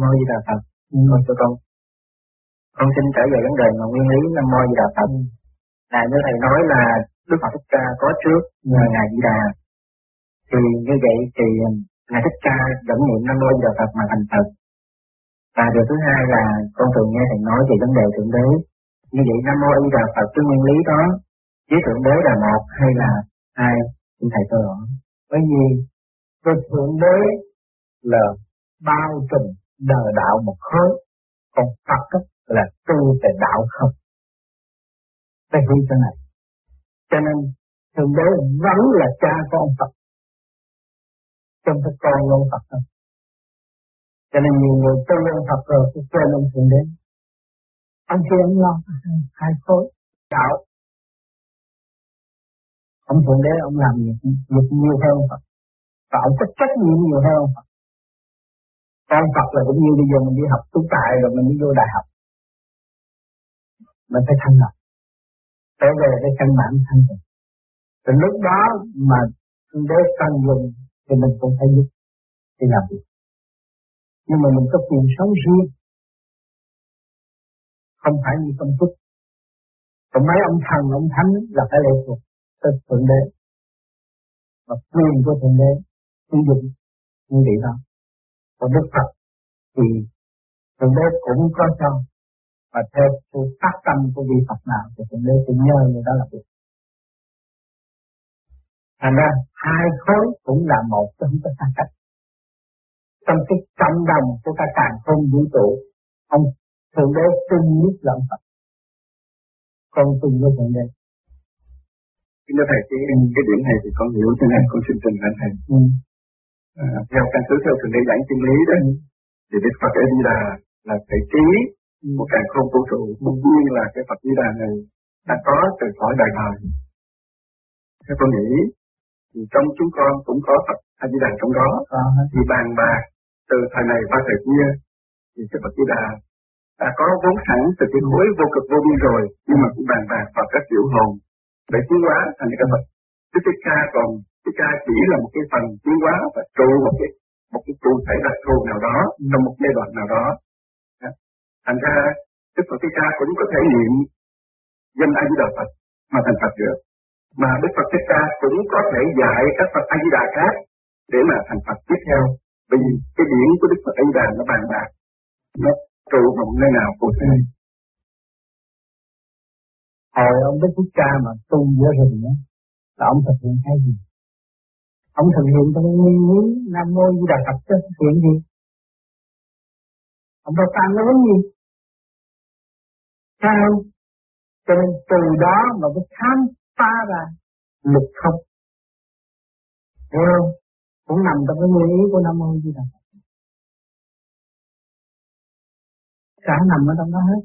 mô di đà phật. Ừ. con cho con. Con xin trở về vấn đề mà nguyên lý nam mô di đà phật. Ừ. là như thầy nói là đức phật thích ca có trước ừ. ngài di đà. Thì như vậy thì um, ngài thích ca dẫn niệm nam mô di đà phật mà thành phật. Và điều thứ hai là con thường nghe thầy nói về vấn đề thượng đế. Như vậy nam mô di đà phật cái nguyên lý đó với thượng đế là một hay là hai? Xin thầy cho rõ bởi vì cái thượng đế là bao trùm đời đạo một khối còn Phật là tu về đạo không? Phải hiểu cái này. Cho nên thượng đế vẫn là cha của ông Phật trong cái con ông Phật không cho nên nhiều người tu ông Phật rồi cái quên ông thượng đế. Ông kia ông lo hai khối đạo. Ông thượng đế ông làm việc, việc nhiều hơn Phật và ông có trách nhiệm nhiều hơn Phật con Phật là cũng như bây giờ mình đi học tú tài rồi mình đi vô đại học. Mình phải thanh lập trở về cái căn bản thanh tịnh. Từ lúc đó mà để đế dùng thì mình cũng phải giúp đi làm việc. Nhưng mà mình có quyền sống riêng. Không phải như công thức. Còn mấy ông thần, ông thánh là phải lệ thuộc tới thượng đế. Và quyền của thượng đế sử dụng như vậy đó còn đức phật. Thì thượng đế cũng có cho và theo sự phát tâm của vị phật nào thì thượng đế cũng nhờ người đó là việc thành ra hai khối cũng là một không có xa cách trong cái cộng đồng của cả càng không vũ trụ ông thượng đế tin nhất là ông Phật. Con tin với thượng đế. Kính thưa thầy, cái, cái điểm này thì con hiểu thế này, con xin trình bày thầy. Ừ. À, theo căn cứ theo thượng đế giảng chân lý đó, ừ. thì Đức Phật A Di Đà là thể trí ừ. một càng không vũ trụ, tất nhiên là cái Phật Di Đà này đã có từ khỏi đời đời. Theo con nghĩ, thì trong chúng con cũng có Phật A Di Đà trong đó, à, thì bàn bạc từ thời này qua thời kia, thì cái Phật Di Đà đã có vốn sẵn từ cái khối vô cực vô biên rồi, nhưng mà cũng bàn bạc vào các tiểu hồn để tiến hóa thành cái Phật. Đức Thích Ca còn cái Ca chỉ là một cái phần tiến hóa và trụ một cái một cái cụ thể đặc thù nào đó trong một giai đoạn nào đó. Dạ. Thành ra Đức Phật Thích Ca cũng có thể niệm danh A Di Đà Phật mà thành Phật được. Mà Đức Phật Thích Ca cũng có thể dạy các Phật A Di Đà khác để mà thành Phật tiếp theo. Bởi vì cái điển của Đức Phật A Di Đà nó bàn bạc, nó trụ một nơi nào cụ thể hồi ông Đức phật Ca mà tu giữa rừng đó, là ông thực hiện cái gì? Ông thần hiện trong nguyên lý Nam Mô Di Đà Phật chứ, chuyện gì? Ông đâu nó nói gì? Sao? Cho nên từ đó mà cái khám phá ra lực không. Hiểu không? Cũng nằm trong cái nguyên lý của Nam Mô Di Đà Phật. Cả nằm ở trong đó hết.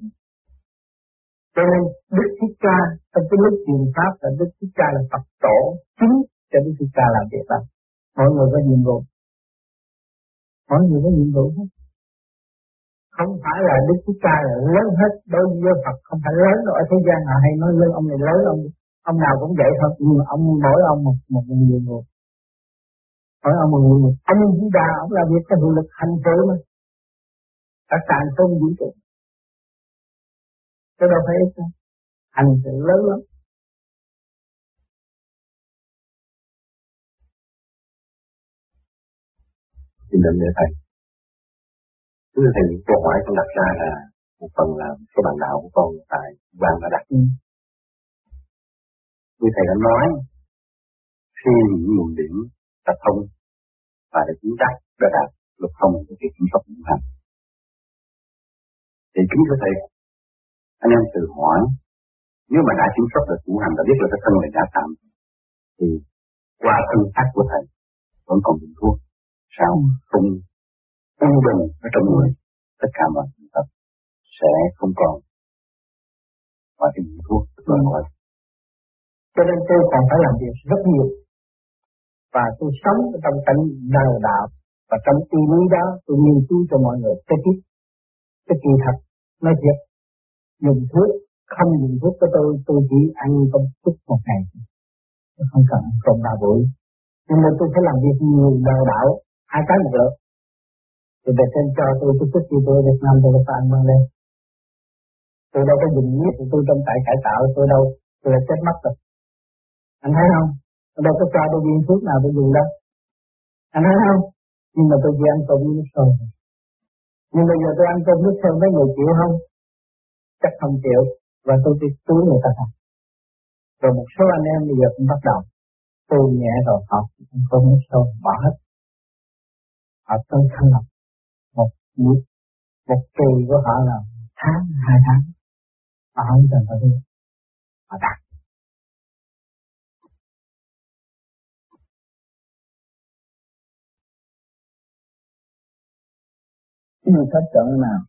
Cho nên Đức Thích Ca, trong cái lúc truyền pháp là Đức Thích Ca là Phật tổ chính cho Đức Thích làm việc đó. Mọi người có nhiệm vụ. Mọi người có nhiệm vụ hết. Không phải là Đức chúa Ca là lớn hết, đối với Phật không phải lớn đâu ở thế gian họ hay nói lớn, ông này lớn, ông ông nào cũng vậy thôi nhưng mà ông mỗi ông một một nhiệm vụ hỏi ông một nhiệm vụ ông Di Đà, ông làm việc có hiệu lực hành sự mà cả càng không vũ trụ cái đâu phải ít đâu. Hành sự lớn lắm. Xin lỗi để thầy. Thưa thầy, câu hỏi con đặt ra là một phần là cái bạn đạo của con tại ban đã đặt. Như thầy đã nói, khi những nguồn điểm tập thông và được chính chắc đã đạt luật thông của việc kiểm soát vận hành. Thì kính thưa thầy, anh em tự hỏi nếu mà đã kiểm soát được ngũ hành đã biết là cái thân này đã tạm thì qua thân xác của thầy vẫn còn dùng thuốc sao ừ. không an bình ở trong người? Tất cả mọi tập sẽ không còn và tìm thuốc rồi ngoài cho nên tôi còn phải làm việc rất nhiều. Và tôi sống trong cảnh đời đạo và trong tư lý đó tôi nghiên cứu cho mọi người cái tiếp. Cái kỳ thật nói thiệt dùng thuốc, không dùng thuốc cho tôi tôi chỉ ăn công thức một ngày tôi không cần còn ba buổi. Nhưng mà tôi phải làm việc nhiều đào đạo hai cái một lượt thì về trên cho tôi tôi thích gì tôi Việt Nam tôi có ăn mang lên. Tôi đâu có dùng nhiếp tôi trong tại cải tạo, tôi đâu, tôi là chết mất rồi. Anh thấy không? Tôi đâu có cho tôi viên thuốc nào tôi dùng đâu. Anh thấy không? Nhưng mà tôi chỉ ăn cơm nước sôi nhưng bây giờ tôi ăn cơm nước sôi mấy người chịu không? Chắc không chịu. Và tôi đi túi người ta thật rồi một số anh em bây giờ cũng bắt đầu. Tôi nhẹ rồi, họ không nước sôi bỏ hết họ tới thanh lập một một một kỳ của họ là tháng hai tháng? Họ không cần phải đi. Họ đặt. Cái gì thích chọn nào?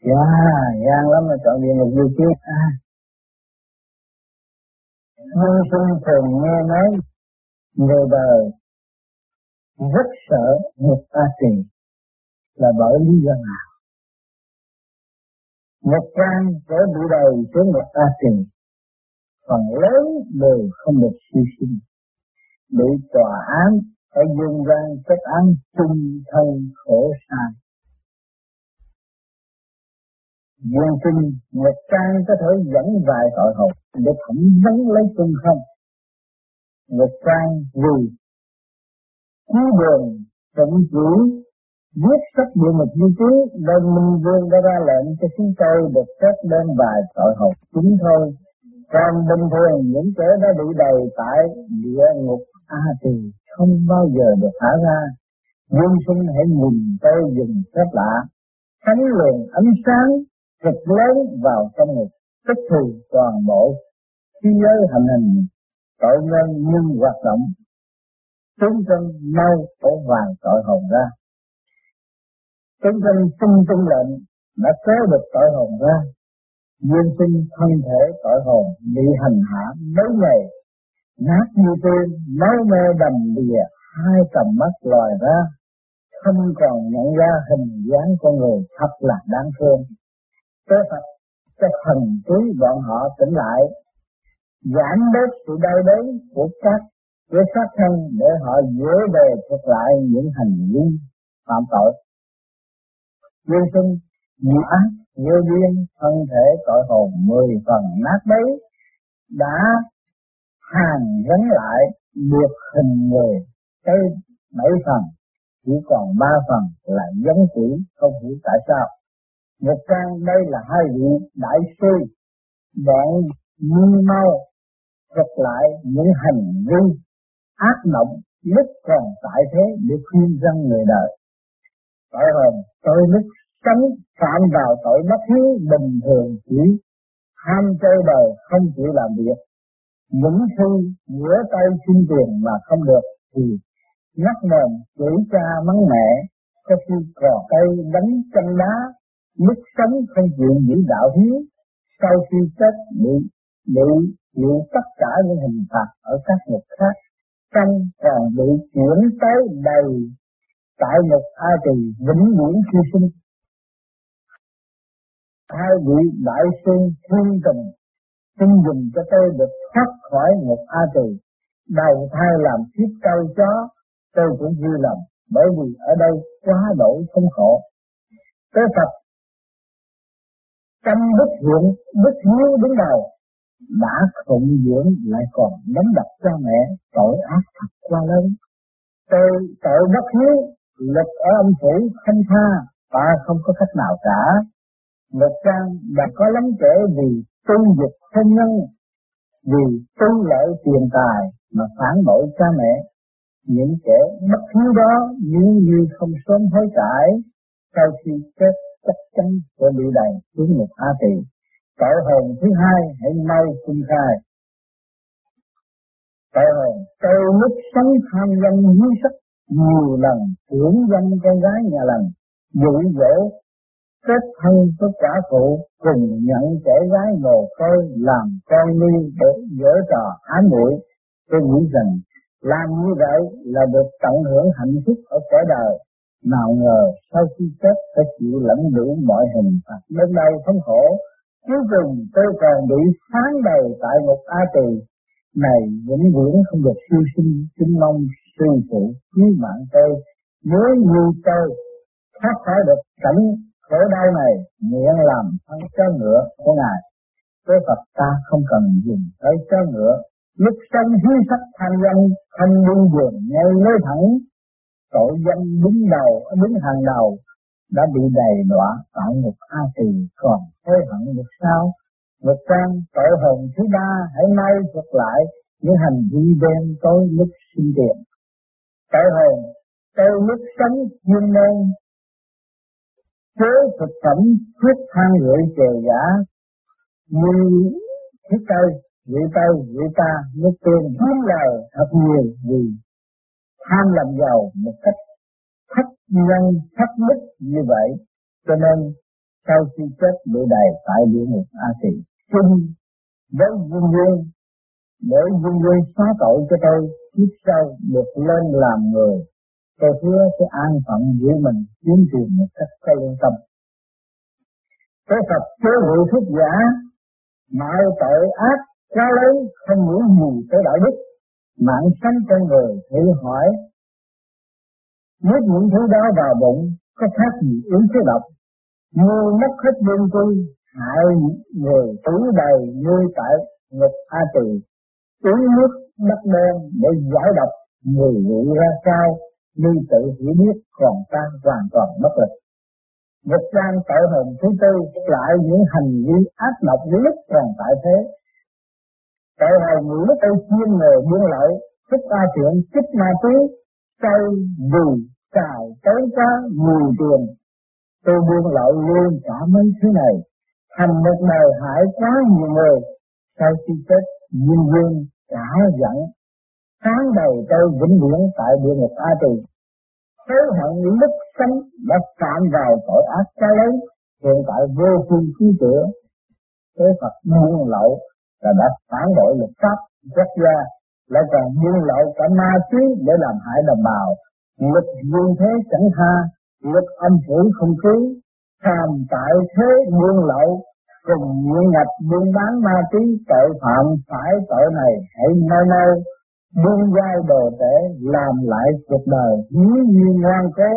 Dạ, yeah, gian lắm mà chọn địa ngục vui chứ. À. Nhân sinh thường nghe nói về đời rất sợ một a trì là bởi lý do nào? Một trang sẽ bị đầy xuống một a trì, phần lớn đều không được siêu sinh bị tòa án phải dùng ra kết án chung thân khổ sai. Nguyên sinh một trang có thể dẫn vài tội hồn để thẩm vấn lấy chân không. Một trang vì cứu đường tận chủ viết sách địa mục như trí nên Minh Vương đã ra lệnh cho chúng tôi được xét lên vài tội hồn chính thôi. Còn bình thường những kẻ đã bị đầy tại địa ngục A Tỳ không bao giờ được thả ra. Nguyên sinh hãy nhìn tôi dùng phép lạ, thánh luồng ánh sáng cực lớn vào trong ngực, tức thì toàn bộ khi giới hành hình tội nhân nhưng hoạt động chúng chân mau tổ vàng tội hồn ra. Chúng chân tung tung lệnh đã kéo được tội hồn ra. Duyên sinh thân thể tội hồn bị hành hạ mấy ngày nát như tên máu mê đầm đìa hai tầm mắt lòi ra không còn nhận ra hình dáng con người thật là đáng thương Tế Phật cho thần trí bọn họ tỉnh lại giảm bớt sự đau đớn của các của sát thân để họ dễ về thực lại những hành vi phạm tội. Nhân sinh nhiều ác, nhiều duyên thân thể tội hồn mười phần nát bấy đã hàng gắn lại được hình người tới bảy phần chỉ còn ba phần là giống chỉ không hiểu tại sao một trang đây là hai vị đại sư đoạn như mau thuật lại những hành vi ác động lúc còn tại thế để khuyên dân người đời. Tội hồn tôi lúc tránh phạm vào tội bất hiếu bình thường chỉ ham chơi đời không chịu làm việc. Những khi giữa tay xin tiền mà không được thì nhắc mồm chửi cha mắng mẹ, có khi cò tay đánh chân đá lúc sống không chịu giữ đạo hiếu. Sau khi chết, bị bị chịu tất cả những hình phạt ở các ngục khác. Trong còn bị chuyển tới đầy tại ngục A Tỳ, vĩnh viễn khi sinh. Hai vị đại sư thiên tình, xin dùng cho tôi được thoát khỏi ngục A Tỳ. Đầu thai làm chiếc câu chó, tôi cũng vui lòng, bởi vì ở đây quá đổi không khổ. Tôi Phật tâm bất hiện bất hiếu đứng đầu, đã phụng dưỡng lại còn đánh đập cha mẹ, tội ác thật quá lớn. Tôi tội bất hiếu lực ở âm phủ không tha, ta không có cách nào cả. Một trang đã có lắm kể vì tu dục hôn nhân, vì tu lợi tiền tài mà phản bội cha mẹ. Những kẻ bất hiếu đó, nếu như không sớm hối cải, sau khi chết chắc chắn sẽ bị đầy xuống một a tỳ tội hồn thứ hai hãy mau cung khai tội hồn từ lúc sống tham danh dưới sắc, nhiều lần tưởng danh con gái nhà lành, dụ dỗ, kết thân với cả phụ, cùng nhận trẻ gái mồ côi làm con nuôi để dở trò ái muội. Tôi nghĩ rằng làm như vậy là được tận hưởng hạnh phúc ở cõi đời nào ngờ, sau khi chết, phải chịu lãnh đủ mọi hình phạt. Đến đây thống khổ, cuối cùng tôi còn bị sáng đầy tại một a tỳ. Này, vĩnh viễn không được siêu sinh xin mong sư phụ cứu mạng tôi. Nếu như tôi thoát khỏi được cảnh khổ đau này, nguyện làm thân cho ngựa của ngài. Với Phật ta không cần dùng tới cho ngựa. Lúc sanh hí sắc tham danh, thanh buông buồn ngay nơi thẳng tội danh đứng đầu, đứng hàng đầu đã bị đầy đọa tạo một a tỳ còn hối hận được sao? Một trang tội hồn thứ ba, hãy nay thuật lại những hành vi đen tối lúc sinh tiền. Tội hồn tôi lúc sống chuyên môn, chế thực phẩm thuốc than rượu chè giả. Như thứ cây vị tây vị ta nước tiên kiếm lời thật nhiều vì tham làm giàu một cách thất nhân thất đức như vậy. Cho nên, sau khi chết bị đầy tại địa ngục a tỳ xin với duyên dương để duyên dương xóa tội cho tôi, kiếp sau được lên làm người. Tôi hứa sẽ an phận giữ mình, kiếm tiền một cách có lương tâm. Cái Phật chế ngự thuốc giả, mọi tội ác cho lấy không muốn gì tới đạo đức mạng sanh con người thử hỏi nuốt những thứ đó vào bụng có khác gì uống thứ độc? Như mất hết lương tri hại người tử đầy như tại ngục A Tỳ. Uống nước đất đen để giải độc người vị ra sao? Như tự hiểu biết còn ta hoàn toàn mất lực. Một trang tội hồn thứ tư, lại những hành vi ác độc những lúc còn tại thế tội hồi những lúc tôi chuyên nghề buôn lậu thích ma chuyện thích ma túy xây dù, cài tới quá nhiều tiền. Tôi buôn lậu luôn cả mấy thứ này. Thành một đời hại quá nhiều người. Sau khi chết duyên duyên cả giận sáng đầu tôi vĩnh viễn tại địa ngục A Tỳ. Hối hận lúc sanh đã phạm vào tội ác cho lớn hiện tại vô phương cứu chữa thế Phật buông lậu là đã phản bội luật pháp, quốc gia, lại còn buôn lậu cả ma túy để làm hại đồng bào. Luật dương thế chẳng tha, luật âm phủ không cứu tham tại thế buôn lậu, cùng nguyện ngạch buôn bán ma túy, tội phạm phải tội này hãy nơi nơi buông giao đồ tể, làm lại cuộc đời. Nếu như ngoan cố,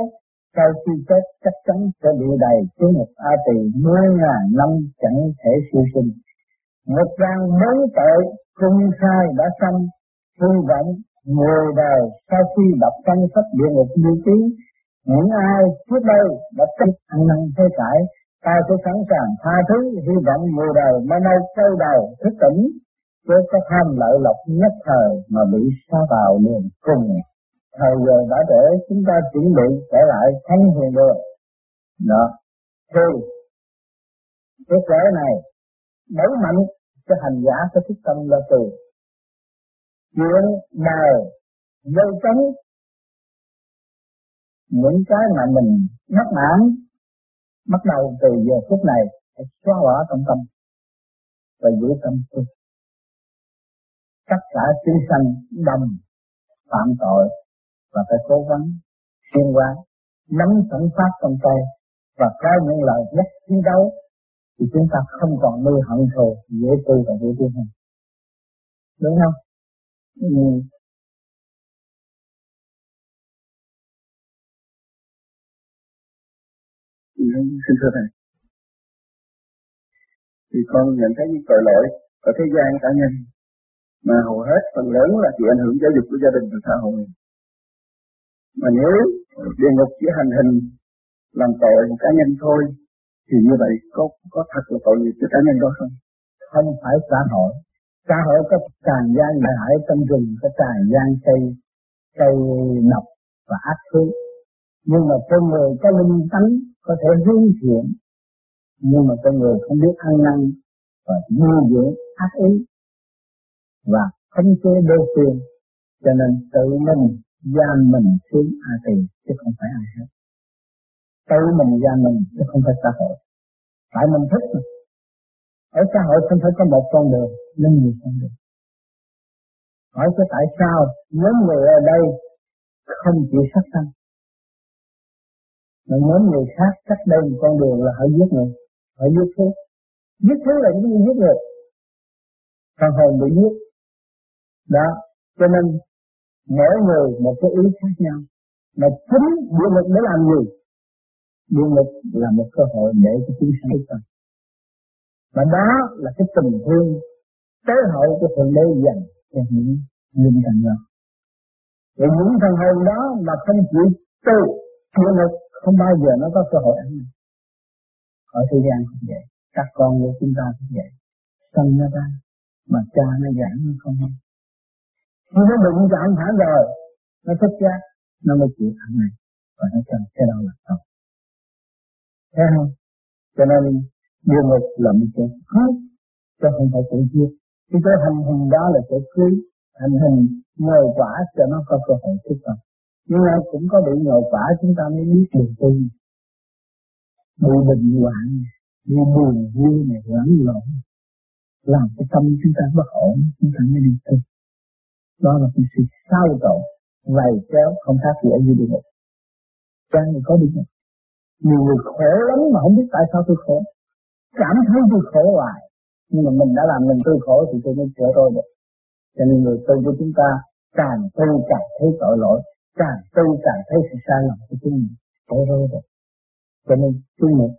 sau khi chết chắc chắn sẽ bị đầy xuống một a tỳ mười ngàn năm chẳng thể siêu sinh một trang bốn tội cung sai đã xong hy vọng người đời sau khi đọc trong sách địa ngục như ký những ai trước đây đã tích ăn năn thế cải, ta sẽ sẵn sàng tha thứ, hy vọng người đời mai nay sâu đầu thức tỉnh, chứ có tham lợi lộc nhất thời mà bị xa vào liền cùng. Thời giờ đã để chúng ta chuẩn bị trở lại thánh hiền đường. Đó. Thì, cái kẻ này, đấu mạnh cho hành giả có thức tâm là từ. Chuyện đời dây trắng những cái mà mình mắc mãn, bắt đầu từ giờ phút này phải xóa bỏ trong tâm và giữ tâm tu. Tất cả chúng sanh đồng phạm tội và phải cố gắng xuyên qua, nắm sẵn pháp trong tay và có những lời nhắc chiến đấu thì chúng ta không còn nơi hận thù, dễ tu và dễ tiến hành đúng không? Ừ. xin thưa thầy. Thì con nhận thấy những tội lỗi ở thế gian cá nhân mà hầu hết phần lớn là chịu ảnh hưởng giáo dục của gia đình và xã hội. Mà nếu địa ngục chỉ hành hình làm tội một cá nhân thôi thì như vậy có có thật là tội nghiệp cho cá nhân đó không? Không phải xã hội. Xã hội có tràn gian đại hải trong rừng, có tràn gian cây cây nọc và ác khí. Nhưng mà con người có linh tánh có thể hướng thiện, nhưng mà con người không biết ăn năn và nuôi dưỡng ác ý và không chế đối phương cho nên tự mình gian mình xuống a tỳ chứ không phải ai hết tự mình ra mình, chứ không phải xã hội. Tại mình thích mà. Ở xã hội không phải có một con đường nên nhiều con đường. Hỏi cho tại sao nhóm người ở đây không chịu sát sanh? Mà nhóm người khác cách đây một con đường là họ giết người, họ giết thú giết thú là những giết người. Phần hồn bị giết. Đó, cho nên mỗi người một cái ý khác nhau. Mà chính địa lực để làm gì? Địa ngục là một cơ hội để cho chúng sanh tâm. Và đó là cái tình thương tế hội của thượng đế dành cho những linh thần đó. Và những thần hồn đó mà không chịu tu địa ngục không bao giờ nó có cơ hội ăn ở thế gian cũng vậy. Các con của chúng ta cũng vậy. Sân nó ra mà cha nó giảng nó không hay. Khi nó đụng chạm thả rồi nó thích ra, nó mới chịu ăn này và nó cần cái đó là tốt thấy không cho nên địa ngục là một chỗ khác, chứ không phải chỗ kia. Cái chỗ hành hình đó là chỗ cưới, hành hình ngồi quả cho nó có cơ hội thức tâm nhưng mà cũng có bị ngồi quả, chúng ta mới biết đường tu bị bệnh hoạn, như buồn vui này, lẫn lộn. Làm cái tâm chúng ta bất ổn, chúng ta mới đi tu đó là cái sự sao động, vầy kéo không khác gì ở dưới địa ngục. Cha người có địa ngục nhiều người khổ lắm mà không biết tại sao tôi khổ. Cảm thấy tôi khổ hoài. Nhưng mà mình đã làm mình tôi khổ thì tôi mới sửa rồi được. Cho nên người tu của chúng ta càng tu càng thấy tội lỗi, càng tu càng thấy sự sai lầm của chúng mình sửa rồi được. Cho nên chúng mình,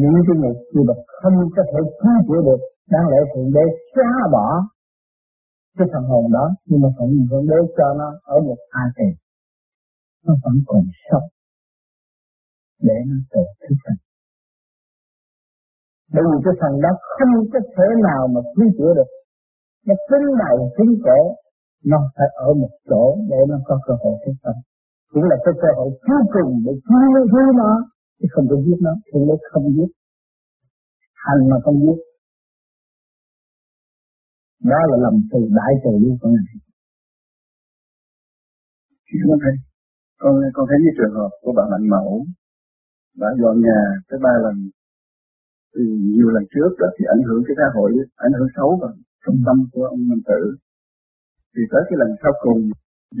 những cái nghiệp như mà không có thể cứu chữa được, đáng lẽ thượng đế xóa bỏ cái phần hồn đó, nhưng mà thượng đế cho nó ở một a tiền nó vẫn còn sống để nó tổ thức thành bởi vì cái phần đó không có thể nào mà cứu chữa được. Nó tính đầu tính cổ, nó phải ở một chỗ để nó có cơ hội thức tâm cũng là cái cơ hội cuối cùng để cứu cứu nó, chứ không có giết nó, thì nó không giết. Hành mà không giết. Đó là lòng từ đại từ luôn con này. Con thấy con con thấy như trường hợp của bà mạnh mẫu đã dọn nhà tới ba lần. Thì nhiều lần trước đó thì ảnh hưởng cái xã hội ảnh hưởng xấu vào trong tâm của ông Minh Tử. Thì tới cái lần sau cùng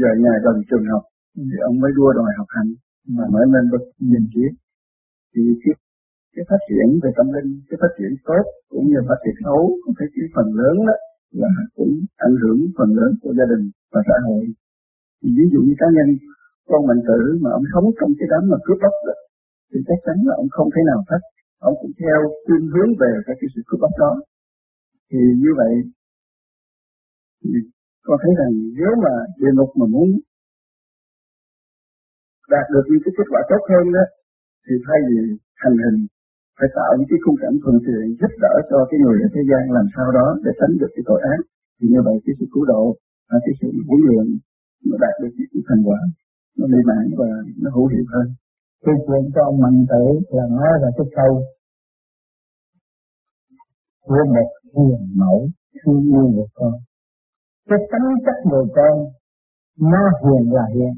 giờ nhà gần trường học thì ông mới đua đòi học hành mà mới lên bậc nhìn triết thì cái cái phát triển về tâm linh cái phát triển tốt cũng như phát triển xấu cũng thấy cái phần lớn đó là cũng ảnh hưởng phần lớn của gia đình và xã hội. Thì ví dụ như cá nhân con mạnh tử mà ông sống trong cái đám mà cướp bóc đó, thì chắc chắn là ông không thể nào thoát, ông cũng theo tương hướng về các cái sự cướp bóc đó. Thì như vậy thì con thấy rằng nếu mà địa ngục mà muốn đạt được những cái kết quả tốt hơn đó thì thay vì hành hình phải tạo những cái khung cảnh thuận tiện giúp đỡ cho cái người ở thế gian làm sao đó để tránh được cái tội ác thì như vậy cái sự cứu độ và cái sự huấn luyện nó đạt được cái thành quả nó mỹ mãn và nó hữu hiệu hơn cái chuyện cho ông mạnh tử là nói là cái câu của một hiền mẫu thương yêu người con. Cái tánh chất người con, nó hiền là hiền.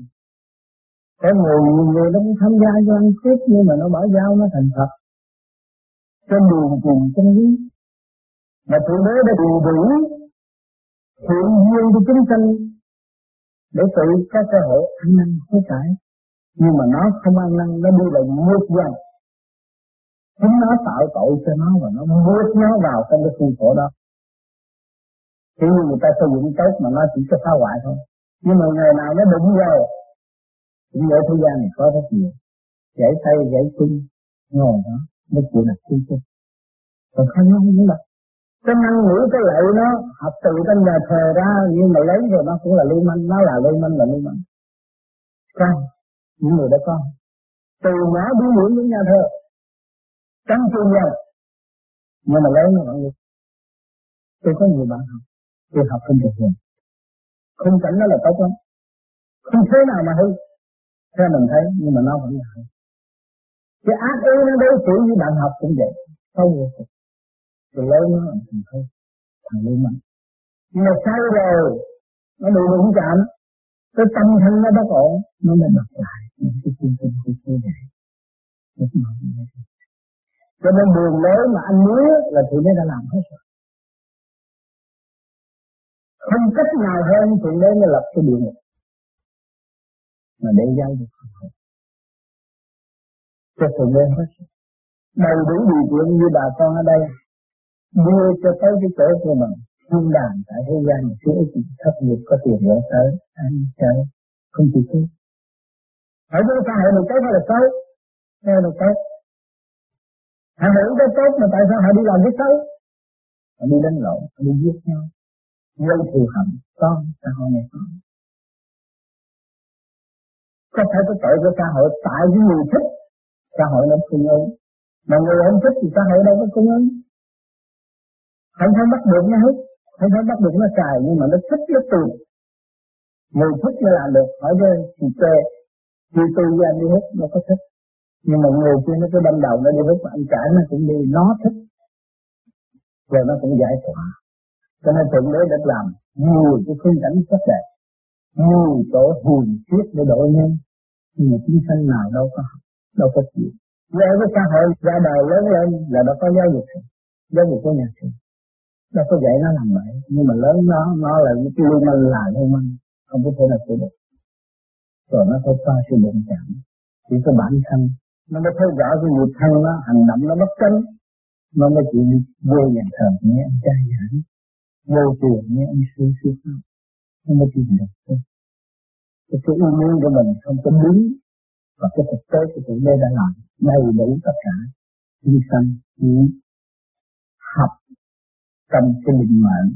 Có người nhiều người nó cũng tham gia cho ăn tiếp nhưng mà nó bỏ giao nó thành thật cho đường cùng chân lý. Mà thượng đế đã điều đủ thiện duyên cho chúng sanh để tự có cơ hội ăn năn hối cải nhưng mà nó không ăn năn, nó đi vào ngược dần chính nó tạo tội cho nó và nó nuốt nó vào trong cái khuôn khổ đó. Chỉ như người ta xây dựng tốt mà nó chỉ có phá hoại thôi. Nhưng mà ngày nào nó đụng vào cũng ở thế gian này có rất nhiều. Giải tay giải chân ngồi đó, nó chịu là chân chân còn không nó không là cái năng ngữ cái lệ nó học từ trong nhà thờ ra, nhưng mà lấy rồi nó cũng là lưu manh, nó là lưu manh, là lưu manh. Sao? Những người đã con từ nhỏ đi luyện đến nhà thờ. Trong chuyên nhà nhưng mà lấy nó vẫn được tôi có nhiều bạn học. Tôi học không được rồi không cảnh đó là tốt lắm. Không thế nào mà hư. Theo mình thấy, nhưng mà nó vẫn là hư. Cái ác ý nó đối xử với bạn học cũng vậy. Không vô cực thì lấy nó làm thằng hư thằng lưu mạnh nhưng mà sai rồi. Nó bị đụng chạm cái tâm thân nó bất ổn, nó mới bật lại những cái chương trình của tôi vậy cho nên đường lối mà anh muốn là thì nó đã làm hết rồi. Không cách nào hơn thì đế mới lập cái điều này mà để giáo dục phần hồn cho thượng đế hết đầy đủ điều kiện như bà con ở đây, đưa cho tới cái chỗ của mình không đàn tại thế gian mà thiếu ít thất nghiệp có tiền gỡ tới. Anh chơi không chịu chứ ở trong xã hội mình cái phải là xấu theo là tốt họ hiểu cái tốt mà tại sao họ đi làm cái xấu họ đi đánh lộn, họ đi giết nhau. Gây thù hận, con xã hội này con. Có thể có tội của xã hội tại cái người thích, xã hội nó cung ứng mà người không thích thì xã hội đâu có cung ứng không phải bắt được nó hết không phải bắt buộc nó xài, nhưng mà nó thích nó tu người thích nó làm được, hỏi đây thì kê khi tu với anh đi hút, nó có thích. Nhưng mà người kia nó cứ đâm đầu, nó đi hút anh cả nó cũng đi, nó thích. Rồi nó cũng giải tỏa. Cho nên thượng đế đã làm nhiều cái khung cảnh rất đẹp, nhiều chỗ hồn triết để độ nhân. Nhưng mà chúng sanh nào đâu có đâu có chịu. Về với xã hội ra đời lớn lên là nó có giáo dục giáo dục của nhà trường đâu có dạy nó làm vậy, nhưng mà lớn nó nó là cái lưu manh là lưu manh, không có thể là sửa được. Rồi nó phải qua sự đụng chạm chỉ có bản thân. Nó mới thấy rõ cái nghiệp thân nó, hành động nó bất chánh nó mới chịu vô nhà thờ, nghe anh trai giảng. Vô tiền nghe anh sư sư pháp. Nó mới chịu được thôi. Cái sự yêu của mình không có đúng. Và cái thực tế của tụi đây đã làm, đầy đủ tất cả. Hy sanh học trong cái định mệnh.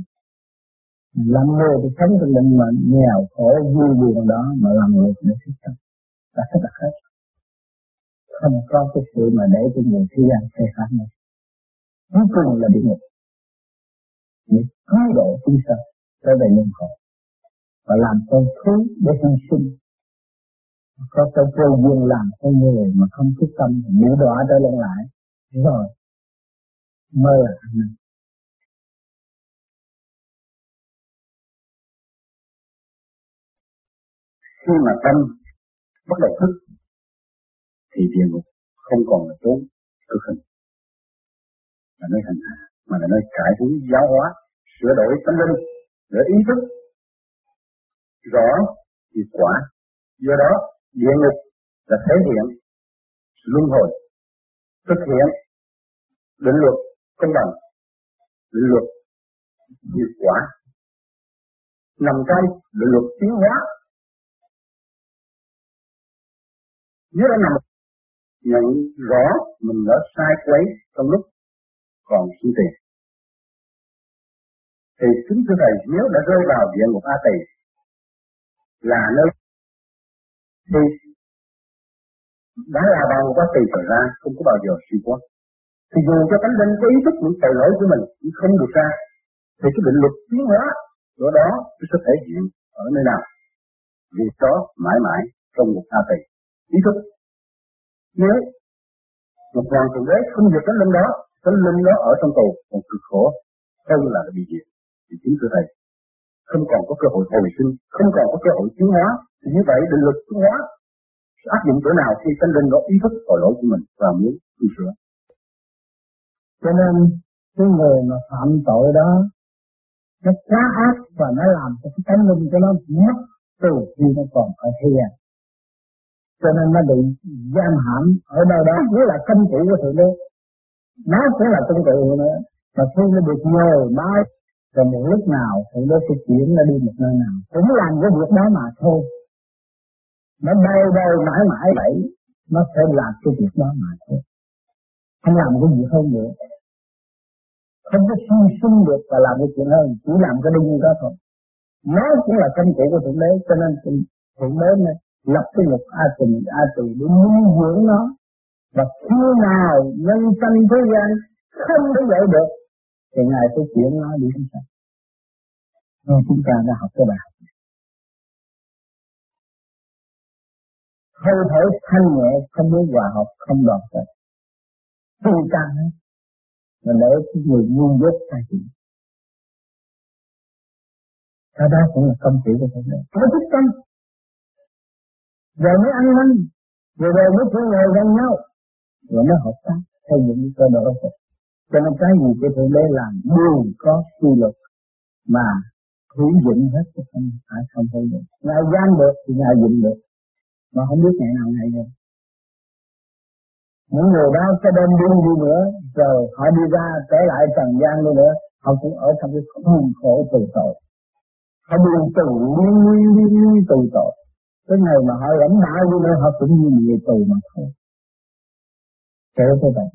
Làm người thì sống trong định mệnh, nghèo, khổ, vui buồn đó mà làm người để thích tâm là tất cả hết không có cái sự mà để cho người thế gian phê phán này cuối cùng là địa ngục. Để thái độ chúng sanh trở về luân hồi và làm con thú để hy sinh. Có cái vô duyên làm con người mà không thích tâm bị đọa trở lên lại. Rồi mới là anh khi mà tâm bắt đầu thức, thì địa ngục không còn là trốn cực hình là nơi hành hạ, mà là nơi cải tiến giáo hóa, sửa đổi tâm linh, để ý thức rõ hiệu quả. Do đó, địa ngục là thể hiện luân hồi, thực hiện định luật công bằng, định luật hiệu quả, nằm trong định luật tiến hóa. Nếu đã nằm nhận rõ mình đã sai quấy trong lúc còn sinh tiền, thì chính thưa thầy, nếu đã rơi vào địa ngục a tỳ, là nơi thì đã là vào quá tỳ trở ra, không có bao giờ suy quá thì dù cho tánh linh có ý thức những tội lỗi của mình cũng không được ra, thì cái định luật tiến hóa của đó nó sẽ thể hiện ở nơi nào. Việc đó mãi mãi trong một a tỳ ý thức. Nếu một hoàng thượng đế không được tánh linh đó tánh linh đó ở trong tù, còn cực khổ hơn là bị diệt thì chính thưa thầy, không còn có cơ hội hồi sinh, không còn có cơ hội tiến hóa. Thì như vậy, định lực tiến hóa áp dụng chỗ nào khi tánh linh đó ý thức tội lỗi của mình và muốn tu sửa? Cho nên, cái người mà phạm tội đó, nó quá ác và nó làm cho cái tánh linh của nó mất từ khi nó còn ở thế gian cho nên nó bị giam hãm ở đâu đó. Nếu là công cụ của thượng đế, nó cũng là công cụ nữa mà khi nó được nhờ nói rồi một lúc nào thượng đế sẽ chuyển nó đi một nơi nào. Cũng làm cái việc đó mà thôi. Nó bay bay mãi mãi vậy, nó sẽ làm cái việc đó mà thôi. Không làm cái gì hơn nữa. Không có suy sinh được và làm cái chuyện hơn, chỉ làm cái đinh đó thôi. Nó cũng là công cụ của thượng đế, cho nên thượng đế này lập cái luật A tỳ A tỳ để nuôi dưỡng nó. Và khi nào nhân sanh thế gian không thể dạy được, thì ngài sẽ chuyển nó đi chúng sanh. Nên chúng ta đã học cái bài học hơi thở thanh nhẹ, không muốn hòa hợp, không đoàn kết. Tu ca hết. Mà để cái người ngu dốt ta chỉ cái đó cũng là công chuyện của thượng đế có thức tâm rồi mới ăn năn rồi rồi mới thương ngồi gần nhau. Rồi mới hợp tác xây dựng cái cơ đồ Phật. Cho nên cái gì cái thượng đế làm đều có quy luật mà hữu dụng hết chứ không phải không hữu dụng ngài gian được thì ngài dụng được. Mà không biết ngày nào ngày đâu những người đó sẽ đem đi đi nữa, rồi họ đi ra trở lại trần gian đi nữa. Họ cũng ở trong cái khổ khổ tù tội. Họ buồn tù nguyên nguyên liên liên tù tội cái ngày mà họ lãnh đạo như vậy họ cũng như người tù mà thôi. Thế thế vậy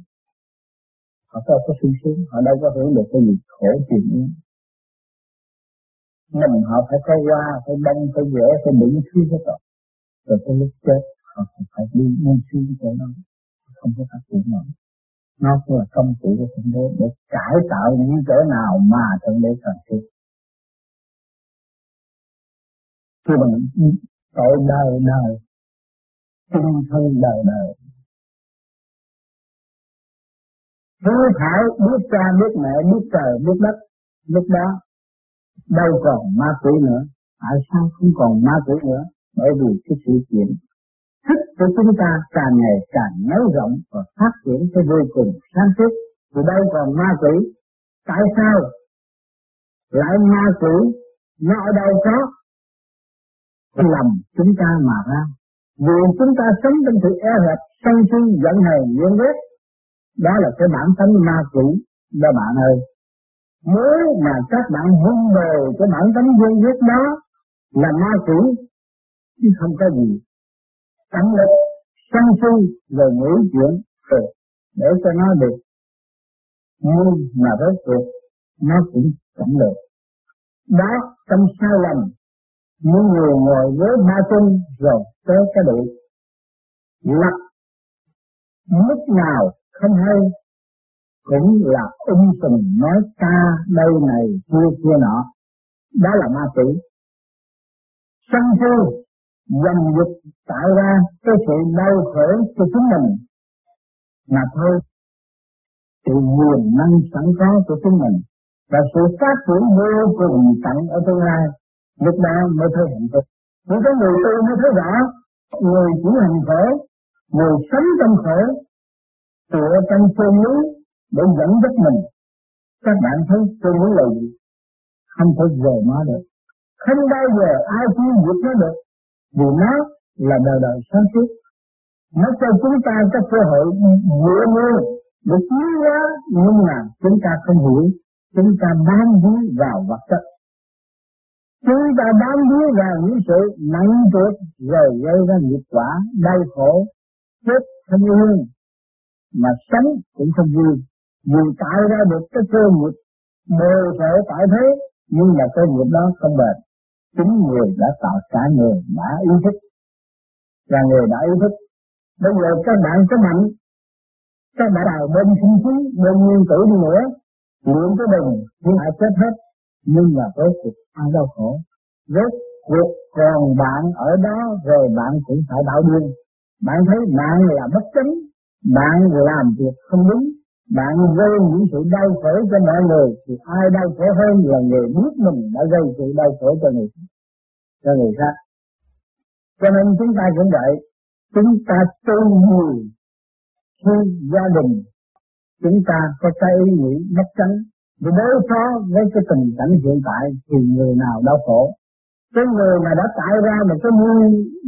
họ đâu có sung sướng họ đâu có hưởng được cái gì khổ chuyện nữa mình họ phải có qua phải đông, phải dễ phải đựng thứ hết rồi rồi tới lúc chết họ cũng phải đi nguyên suy chỗ nó, không có phát triển nổi nó cũng là công cụ của thượng đế để cải tạo những chỗ nào mà thượng đế cần thiết. Thưa bằng tội đời đời. Tinh thân đời đời. Hứa thảo biết cha, biết mẹ, biết trời, biết đất lúc đó đâu còn ma quỷ nữa. Tại sao không còn ma quỷ nữa? Bởi vì cái sự kiện thức của chúng ta càng ngày càng nới rộng và phát triển tới vô cùng sáng suốt. Thì đâu còn ma quỷ? Tại sao lại ma quỷ? Nó ở đâu có? Lầm chúng ta mà ra. Vì chúng ta sống trong sự e hẹp sân si, giận hờn nghiêng ghét. Đó là cái bản tánh ma quỷ đó bạn ơi. Nếu mà các bạn hung về cái bản tánh ghen ghét đó là ma quỷ, chứ không có gì. Tánh lực, sân si, rồi nghĩ chuyện rồi để cho nó được nhưng mà rốt cuộc, nó cũng chẳng được. Đó, trong sai lầm những người ngồi với ma tinh rồi tới cái đủ lặt mức nào không hay, cũng là ung tùm nói ta đây này kia kia nọ. Đó là ma tử sân si dần dục tạo ra cái sự đau khổ cho chúng mình. Mà thôi, từ nguồn năng sẵn có của chúng mình và sự phát triển vô cùng tận ở tương lai lúc đó mới thấy hạnh phúc. Những cái người tu mới thấy rõ người chỉ hành khổ, người sống trong khổ, tựa trong chân lý để dẫn dắt mình. Các bạn thấy chân lý là gì? Không thể rời nó được. Không bao giờ ai cũng diệt nó được, vì nó là đời đời sáng suốt. Nó cho chúng ta có cơ hội vượt luôn để tiến hóa nhưng mà chúng ta không hiểu, chúng ta bám víu vào vật chất chúng ta bám víu vào những sự nặng trược rồi gây ra nghiệp quả, đau khổ, chết không yên mà sống cũng không vui. Vì tạo ra được cái cơ nghiệp mơ sở tại thế, nhưng mà cơ nghiệp đó không bền. Chính người đã tạo cả người đã ý thức và người đã ý thức bây giờ các bạn có mạnh, các bạn nào bên sinh khí, bên nguyên tử đi nữa luyện cái đồng nhưng lại chết hết nhưng mà rốt cuộc ai đau khổ? Rốt cuộc còn bạn ở đó rồi bạn cũng phải đạo điên. Bạn thấy bạn là bất chánh bạn làm việc không đúng, bạn gây những sự đau khổ cho mọi người thì ai đau khổ hơn là người biết mình đã gây sự đau khổ cho người cho người khác. Cho nên chúng ta cũng vậy, chúng ta tu nhiều khi gia đình, chúng ta có cái ý nghĩ bất chánh để đối phó với cái tình cảnh hiện tại thì người nào đau khổ? Cái người mà đã tạo ra một cái mưu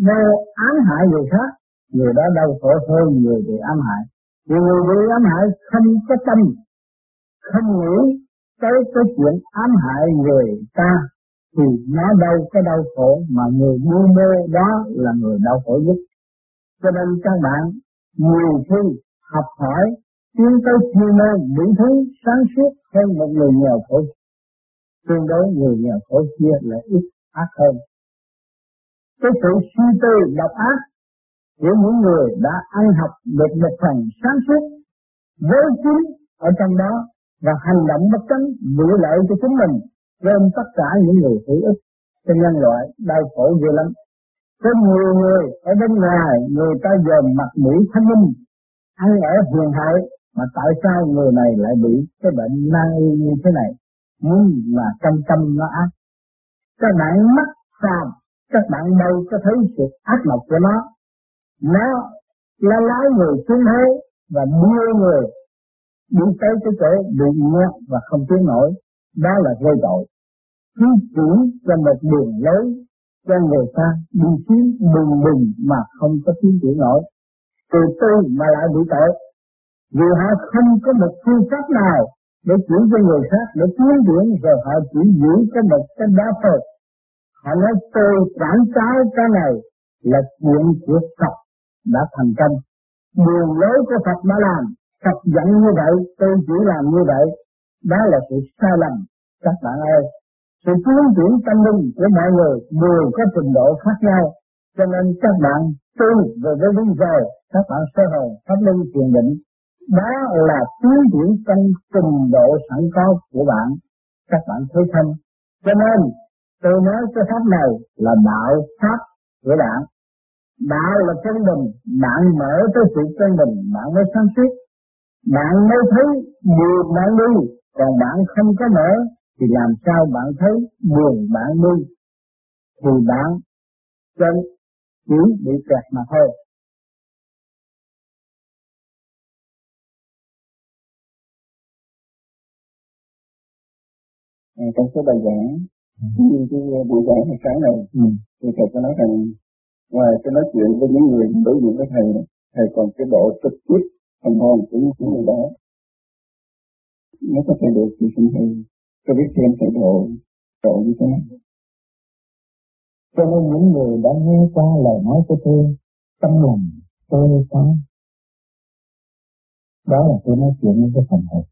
mô ám hại người khác người đó đau khổ hơn người bị ám hại. Vì người bị ám hại không có tâm, không nghĩ tới cái chuyện ám hại người ta, thì nó đâu cái đau khổ mà người mưu mô đó là người đau khổ nhất. Cho nên các bạn nhiều khi học hỏi tiến tới chuyên môn đủ thứ sáng suốt hơn một người nghèo khổ. Tương đối người nghèo khổ kia là ít ác hơn. Cái sự suy tư độc ác của những người đã ăn học được một phần sáng suốt với chính ở trong đó và hành động bất chánh vụ lợi cho chính mình trên tất cả những người hữu ích, cho nhân loại đau khổ ghê lắm. Có nhiều người ở bên ngoài, người ta dòm mặt mũi thanh minh, ăn ở hiền hại mà tại sao người này lại bị cái bệnh nan y như thế này? Muốn mà trong tâm nó ác. Các bạn mắt sao các bạn đâu có thấy sự ác độc của nó. Nó nó lái người xuống thế và đưa người đi tới cái chỗ bị nhẹ và không tiến nổi. Đó là gây tội. Cứ chỉ cho một đường lối cho người ta đi tiến bừng bừng mà không có tiến triển nổi từ tư mà lại bị tội. Vì họ không có một phương pháp nào để chuyển cho người khác để tiến triển rồi họ chỉ giữ cái một cái đó thôi. Họ nói tôi quảng cáo cái này là chuyện của Phật đã thành công. Đường lối của Phật đã làm, Phật dẫn như vậy, tôi chỉ làm như vậy. Đó là sự sai lầm, các bạn ơi. Sự tiến triển tâm linh của mọi người đều có trình độ khác nhau, cho nên các bạn tu về với lý rồi, các bạn sơ hồn, pháp linh thiền định. Đó là tiến triển trong trình độ sẵn có của bạn, các bạn thấy không? Cho nên tôi nói cái pháp này là đạo pháp của bạn. Đạo là chân bình, bạn mở tới sự chân bình, bạn mới sáng suốt. Bạn mới thấy điều bạn đi, còn bạn không có mở thì làm sao bạn thấy buồn bạn đi thì bạn chân chỉ bị kẹt mà thôi. Trong số bài giảng, ừ. cái buổi giảng hồi sáng này, ừ. thì thầy có nói rằng ngoài cái nói chuyện với những người đối diện với thầy, thầy còn cái độ trực tiếp phần hồn của những người đó. Nếu có thể được thì xin thầy cho biết thêm thầy độ độ như thế nào. Cho nên những người đã nghe qua lời nói của tôi, tâm lòng tôi có. Đó là tôi nói chuyện với phần hồn.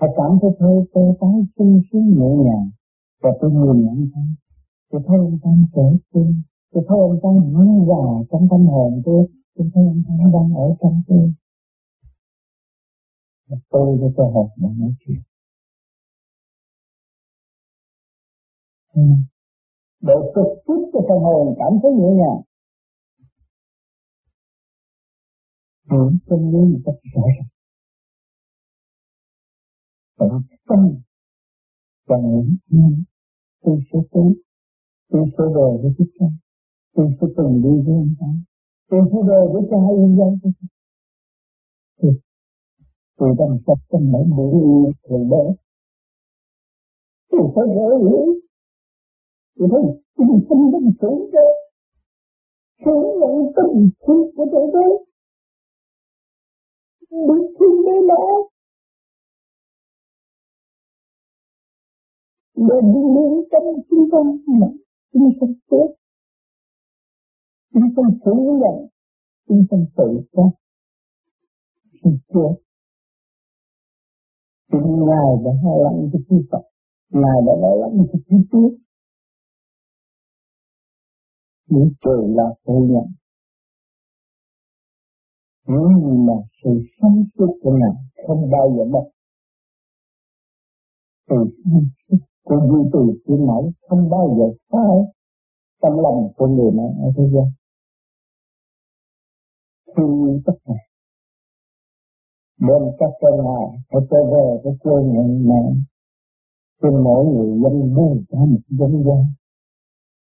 Họ cảm thấy thôi tôi tái, sung sướng, nhẹ nhàng. Và tôi nhìn nhận ta. tôi thấy ông ta trẻ tôi tôi thấy ông ta nắng già trong tâm hồn tôi. Tôi thấy ông ta đang ở trong tôi. Và tôi với cơ hội để nói chuyện. Ừ. Để trực tiếp cho tâm hồn, cảm thấy nhẹ nhàng. Ừ, Hưởng chân lý một cách rõ ràng phải tâm và những năm tôi sẽ tới tôi sẽ về với thích ca tôi sẽ từng đi với ông ta tôi sẽ về với cha yên dân. Tôi tôi đang tập trong mỗi buổi yêu thầy bé. Tôi phải gỡ hiểu tôi thấy tình sinh đang sống ra sống nhận tình thương của tôi đấy biết thương bé nó để đi đến tâm chúng ta mà chúng sanh chết chúng sanh phủ nhận. Chúng sanh tự giác thì chết thì ngài đã hai lắng cho chúng Phật ngài đã lo lắng cho chúng trước những trời là phủ nhận. Nhưng mà sự sống suốt của ngài không bao giờ mất. Từ sáng suốt Cô duy trì thiên mẫu không bao giờ sai tâm lòng của người mẹ ở thế gian. Thương yêu tất cả đem các con ngài phải trở về với quê nhận mẹ Trên mỗi người dân buông cho một dân gian.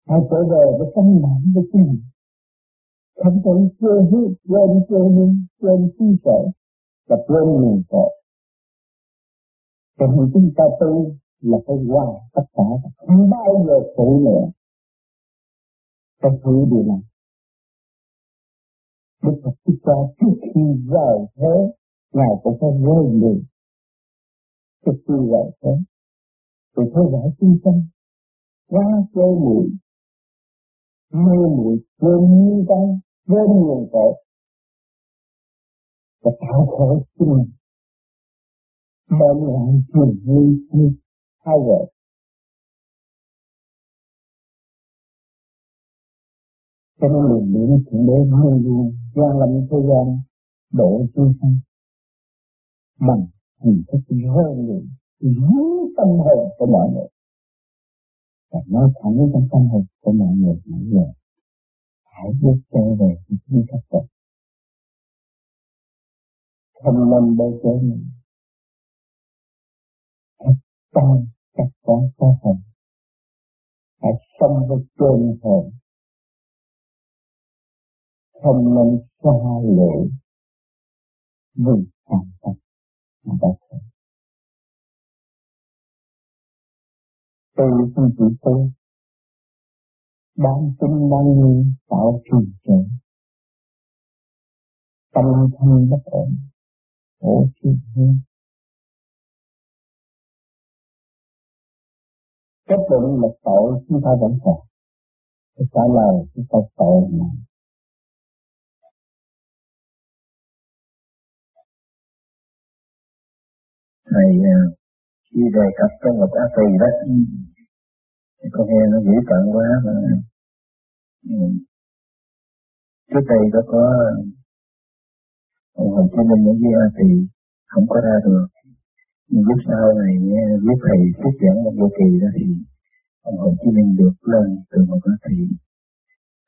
Hãy trở về với tâm bản với chính mình. Không có quê hương, quên quê hương, quên chi sở và quên nguồn cội cho chúng ta tu là phải qua tất cả không bao giờ phụ nữa. Phải thứ điều này, Đức Phật Thích Ca trước khi rời thế, Ngài cũng phải rơi lì trước khi rời thế, thì thôi giải chi tâm quá cơ muội, mê muội quên như tâm quên nguồn tội và tạo khổ cho mình. Bệnh hoạn truyền nguy như hai vợ cho nên liền điểm thượng đế luôn luôn gian lâm thế gian độ chúng sanh. Bằng hình thức hơn người dưới tâm hồn của mọi người. Và nói thẳng trong tâm hồn của mọi người mọi người hãy bước trở về với chính cách tập không nên bơ chớ mình. Trong các con có hồn. Hãy sống với cơn hồn. Không nên xa lưỡi vì cảm tâm mà đã thôi tôi không chỉ tôi. Đang tin đang nghi tạo trì trệ tâm thân bất ổn. Khổ chi hơn kết luận một tội, chúng ta vẫn còn. Cái trả lời chúng ta tội mà. Thầy à, khi đề cập trong một á tỳ đó, thì con nghe nó dữ tận quá mà. Ừ. trước đây có có, ông Hồ Chí Minh ở dưới A Tỳ không có ra được lúc sau này nghe thầy thuyết giảng một vô kỳ đó thì ông Hồ Chí Minh được lên từ một cái thì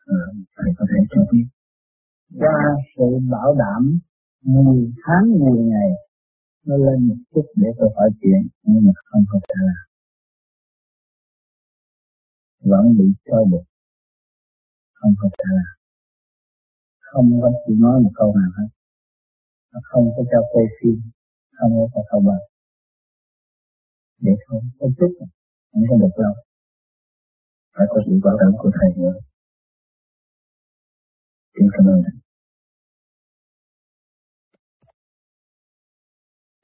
à, thầy có thể cho biết. Qua sự bảo đảm nhiều tháng nhiều ngày nó lên một chút để tôi hỏi chuyện nhưng mà không có trả làm vẫn bị cho buộc. Không có trả làm không có chỉ nói một câu nào hết. Không có cho quay phim không có cho thâu vậy để không chút không có được đâu phải có sự bảo đảm của thầy nữa. Xin cảm ơn thầy.